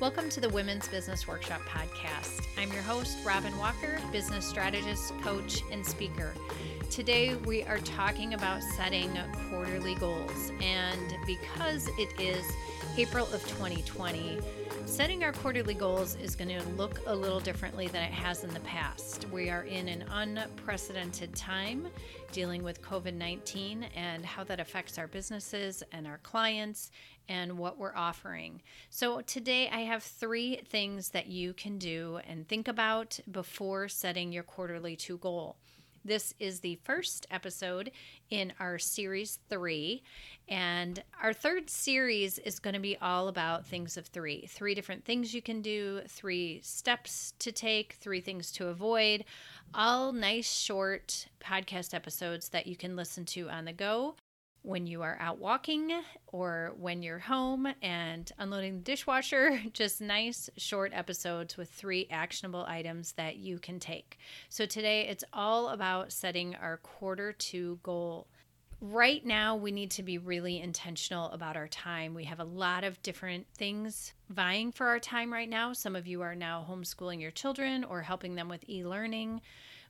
Welcome to the Women's Business Workshop Podcast. I'm your host, Robin Walker, business strategist, coach, and speaker. Today, we are talking about setting quarterly goals. And because it is April of 2020, setting our quarterly goals is going to look a little differently than it has in the past. We are in an unprecedented time dealing with COVID 19 and how that affects our businesses and our clients and what we're offering. So, today I have three things that you can do and think about before setting your quarterly two goal. This is the first episode in our series three. And our third series is going to be all about things of three three different things you can do, three steps to take, three things to avoid. All nice, short podcast episodes that you can listen to on the go when you are out walking or when you're home and unloading the dishwasher. Just nice, short episodes with three actionable items that you can take. So today it's all about setting our quarter two goal. Right now, we need to be really intentional about our time. We have a lot of different things vying for our time right now. Some of you are now homeschooling your children or helping them with e learning.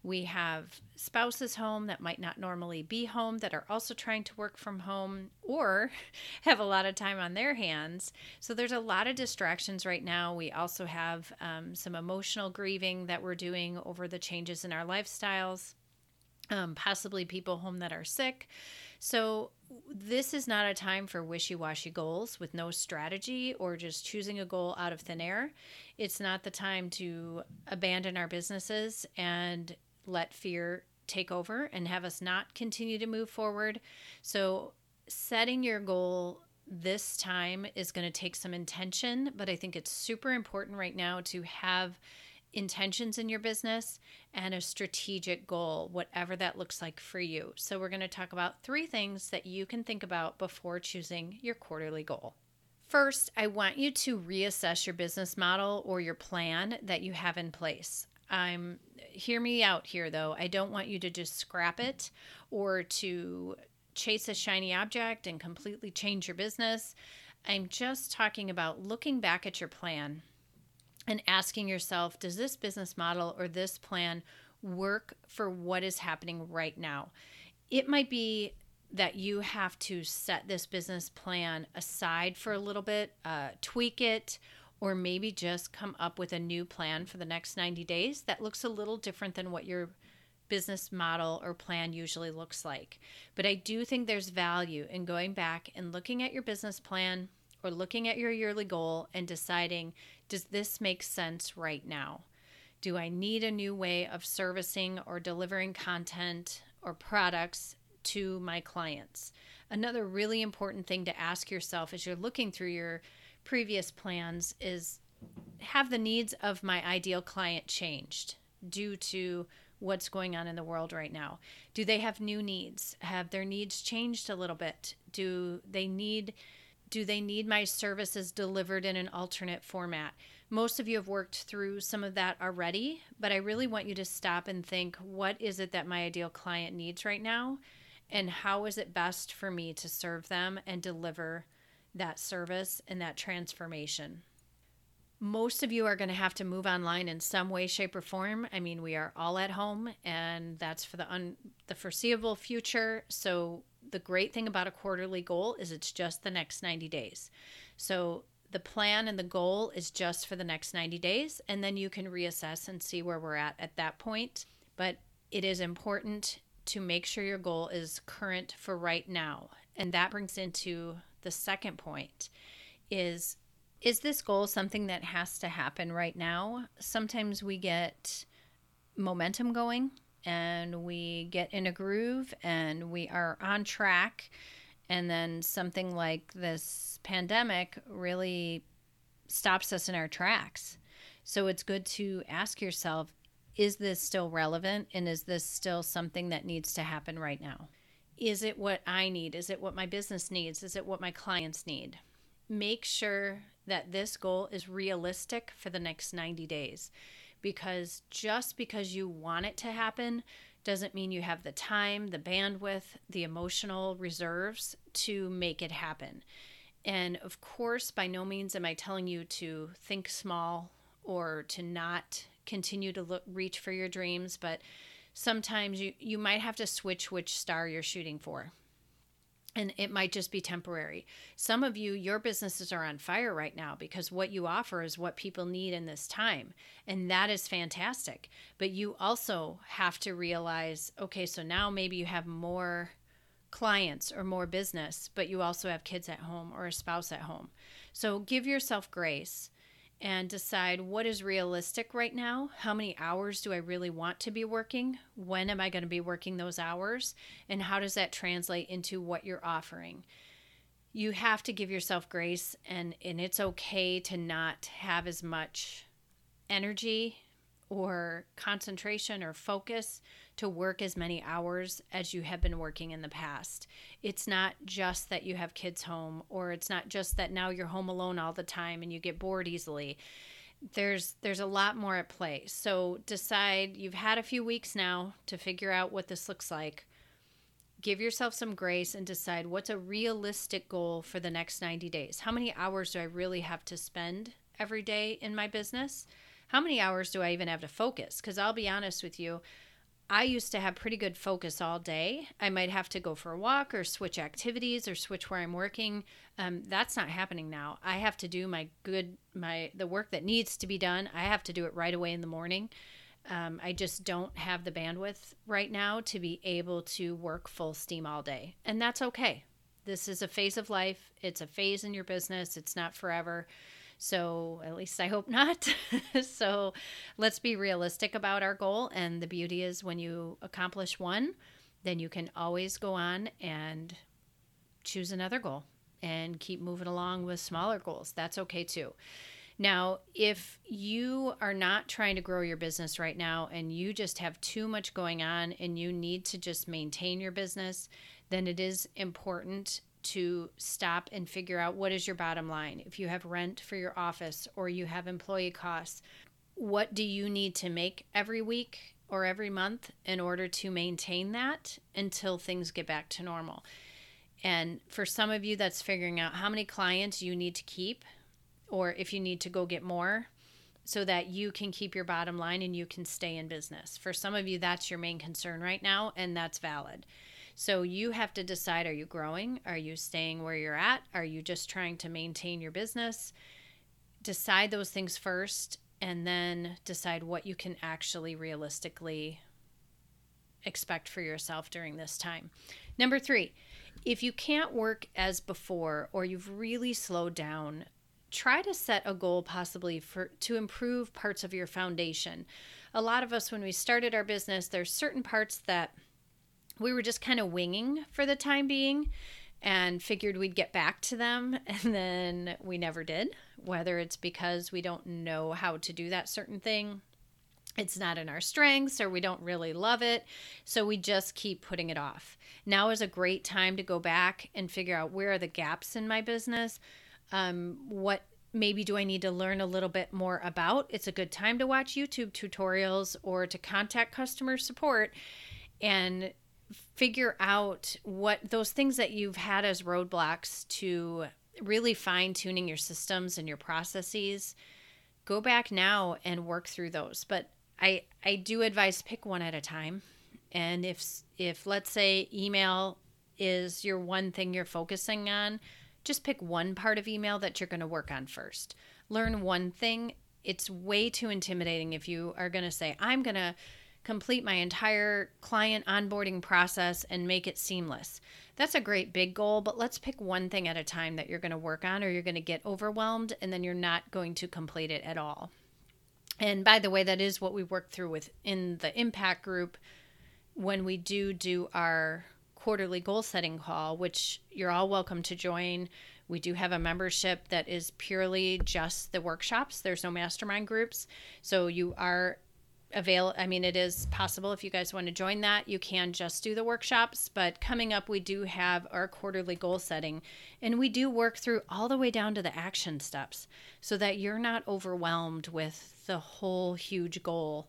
We have spouses home that might not normally be home that are also trying to work from home or have a lot of time on their hands. So there's a lot of distractions right now. We also have um, some emotional grieving that we're doing over the changes in our lifestyles, um, possibly people home that are sick. So, this is not a time for wishy washy goals with no strategy or just choosing a goal out of thin air. It's not the time to abandon our businesses and let fear take over and have us not continue to move forward. So, setting your goal this time is going to take some intention, but I think it's super important right now to have intentions in your business and a strategic goal, whatever that looks like for you. So, we're going to talk about three things that you can think about before choosing your quarterly goal. First, I want you to reassess your business model or your plan that you have in place. I'm hear me out here though. I don't want you to just scrap it or to chase a shiny object and completely change your business. I'm just talking about looking back at your plan and asking yourself, does this business model or this plan work for what is happening right now? It might be that you have to set this business plan aside for a little bit, uh, tweak it, or maybe just come up with a new plan for the next 90 days that looks a little different than what your business model or plan usually looks like. But I do think there's value in going back and looking at your business plan or looking at your yearly goal and deciding does this make sense right now? Do I need a new way of servicing or delivering content or products to my clients? Another really important thing to ask yourself as you're looking through your previous plans is have the needs of my ideal client changed due to what's going on in the world right now? Do they have new needs? Have their needs changed a little bit? Do they need do they need my services delivered in an alternate format? Most of you have worked through some of that already, but I really want you to stop and think what is it that my ideal client needs right now? And how is it best for me to serve them and deliver that service and that transformation. Most of you are going to have to move online in some way, shape, or form. I mean, we are all at home, and that's for the un- the foreseeable future. So the great thing about a quarterly goal is it's just the next 90 days. So the plan and the goal is just for the next 90 days, and then you can reassess and see where we're at at that point. But it is important to make sure your goal is current for right now. And that brings into the second point is is this goal something that has to happen right now? Sometimes we get momentum going and we get in a groove and we are on track and then something like this pandemic really stops us in our tracks. So it's good to ask yourself is this still relevant and is this still something that needs to happen right now? Is it what I need? Is it what my business needs? Is it what my clients need? Make sure that this goal is realistic for the next 90 days because just because you want it to happen doesn't mean you have the time, the bandwidth, the emotional reserves to make it happen. And of course, by no means am I telling you to think small or to not continue to look reach for your dreams, but sometimes you you might have to switch which star you're shooting for and it might just be temporary. Some of you, your businesses are on fire right now because what you offer is what people need in this time. And that is fantastic. But you also have to realize okay, so now maybe you have more clients or more business, but you also have kids at home or a spouse at home. So give yourself grace and decide what is realistic right now. How many hours do I really want to be working? When am I going to be working those hours? And how does that translate into what you're offering? You have to give yourself grace, and, and it's okay to not have as much energy or concentration or focus to work as many hours as you have been working in the past. It's not just that you have kids home or it's not just that now you're home alone all the time and you get bored easily. There's there's a lot more at play. So decide you've had a few weeks now to figure out what this looks like. Give yourself some grace and decide what's a realistic goal for the next 90 days. How many hours do I really have to spend every day in my business? How many hours do I even have to focus? Because I'll be honest with you, I used to have pretty good focus all day. I might have to go for a walk or switch activities or switch where I'm working. Um, that's not happening now. I have to do my good, my the work that needs to be done. I have to do it right away in the morning. Um, I just don't have the bandwidth right now to be able to work full steam all day, and that's okay. This is a phase of life. It's a phase in your business. It's not forever. So, at least I hope not. so, let's be realistic about our goal. And the beauty is when you accomplish one, then you can always go on and choose another goal and keep moving along with smaller goals. That's okay too. Now, if you are not trying to grow your business right now and you just have too much going on and you need to just maintain your business, then it is important to stop and figure out what is your bottom line. If you have rent for your office or you have employee costs, what do you need to make every week or every month in order to maintain that until things get back to normal? And for some of you, that's figuring out how many clients you need to keep or if you need to go get more so that you can keep your bottom line and you can stay in business. For some of you, that's your main concern right now, and that's valid. So you have to decide are you growing? Are you staying where you're at? Are you just trying to maintain your business? Decide those things first and then decide what you can actually realistically expect for yourself during this time. Number three, if you can't work as before or you've really slowed down, try to set a goal possibly for to improve parts of your foundation. A lot of us when we started our business, there's certain parts that we were just kind of winging for the time being and figured we'd get back to them and then we never did. Whether it's because we don't know how to do that certain thing it's not in our strengths or we don't really love it so we just keep putting it off. Now is a great time to go back and figure out where are the gaps in my business um, what maybe do i need to learn a little bit more about? It's a good time to watch youtube tutorials or to contact customer support and figure out what those things that you've had as roadblocks to really fine tuning your systems and your processes go back now and work through those. But i i do advise pick one at a time. And if if let's say email is your one thing you're focusing on just pick one part of email that you're going to work on first. Learn one thing. It's way too intimidating if you are going to say i'm going to complete my entire client onboarding process and make it seamless. That's a great big goal, but let's pick one thing at a time that you're going to work on, or you're going to get overwhelmed and then you're not going to complete it at all. And by the way, that is what we work through with in the impact group when we do do our quarterly goal setting call, which you're all welcome to join. We do have a membership that is purely just the workshops. There's no mastermind groups. So you are avail i mean it is possible if you guys want to join that you can just do the workshops but coming up we do have our quarterly goal setting and we do work through all the way down to the action steps so that you're not overwhelmed with the whole huge goal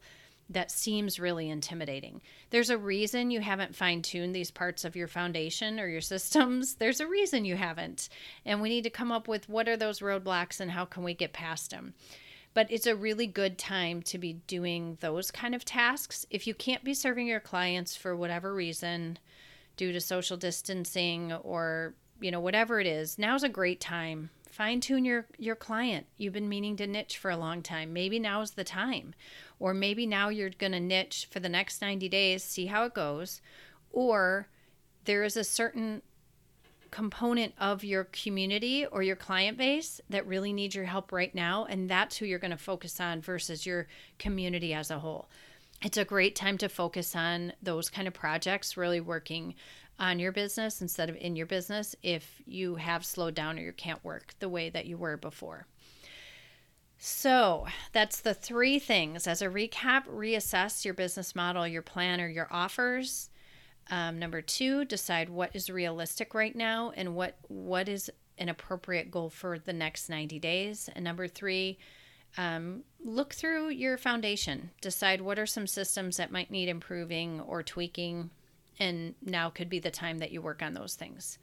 that seems really intimidating. There's a reason you haven't fine tuned these parts of your foundation or your systems. There's a reason you haven't. And we need to come up with what are those roadblocks and how can we get past them. But it's a really good time to be doing those kind of tasks. If you can't be serving your clients for whatever reason, due to social distancing or, you know, whatever it is, now's a great time. Fine tune your your client. You've been meaning to niche for a long time. Maybe now's the time. Or maybe now you're going to niche for the next 90 days see how it goes. Or there is a certain component of your community or your client base that really needs your help right now and that's who you're going to focus on versus your community as a whole it's a great time to focus on those kind of projects really working on your business instead of in your business if you have slowed down or you can't work the way that you were before. So, that's the three things. As a recap, reassess your business model, your plan, or your offers. Um, number two, decide what is realistic right now and what what is an appropriate goal for the next 90 days. And number three, um, look through your foundation. Decide what are some systems that might need improving or tweaking and now could be the time that you work on those things.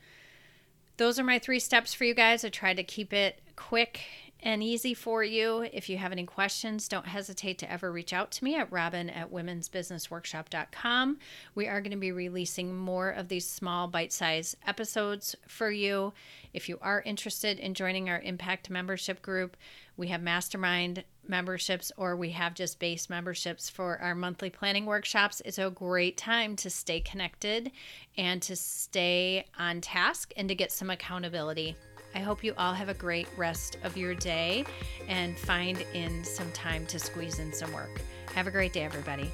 Those are my three steps for you guys. I tried to keep it quick and easy for you. If you have any questions, don't hesitate to ever reach out to me at robin at womensbusinessworkshop.com. We are going to be releasing more of these small bite sized episodes for you. If you are interested in joining our Impact membership group, we have mastermind memberships or we have just base memberships for our monthly planning workshops. It's a great time to stay connected and to stay on task and to get some accountability. I hope you all have a great rest of your day and find in some time to squeeze in some work. Have a great day, everybody.